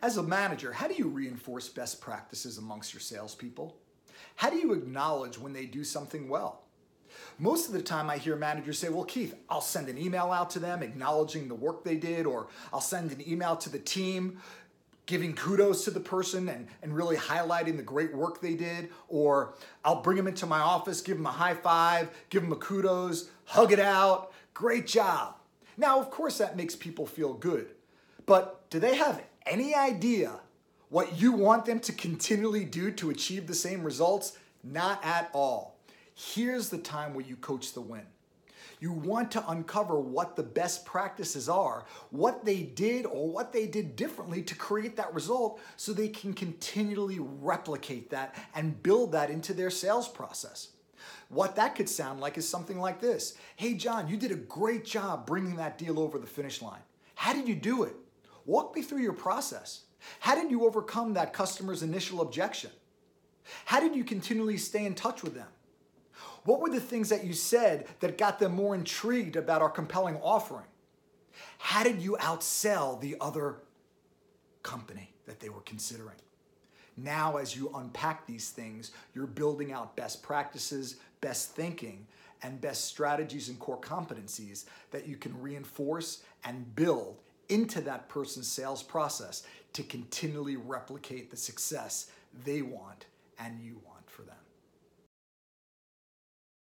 As a manager, how do you reinforce best practices amongst your salespeople? How do you acknowledge when they do something well? Most of the time, I hear managers say, Well, Keith, I'll send an email out to them acknowledging the work they did, or I'll send an email to the team giving kudos to the person and, and really highlighting the great work they did, or I'll bring them into my office, give them a high five, give them a kudos, hug it out, great job. Now, of course, that makes people feel good, but do they have any idea what you want them to continually do to achieve the same results? Not at all. Here's the time where you coach the win. You want to uncover what the best practices are, what they did or what they did differently to create that result so they can continually replicate that and build that into their sales process. What that could sound like is something like this Hey, John, you did a great job bringing that deal over the finish line. How did you do it? Walk me through your process. How did you overcome that customer's initial objection? How did you continually stay in touch with them? What were the things that you said that got them more intrigued about our compelling offering? How did you outsell the other company that they were considering? Now, as you unpack these things, you're building out best practices, best thinking, and best strategies and core competencies that you can reinforce and build into that person's sales process to continually replicate the success they want and you want.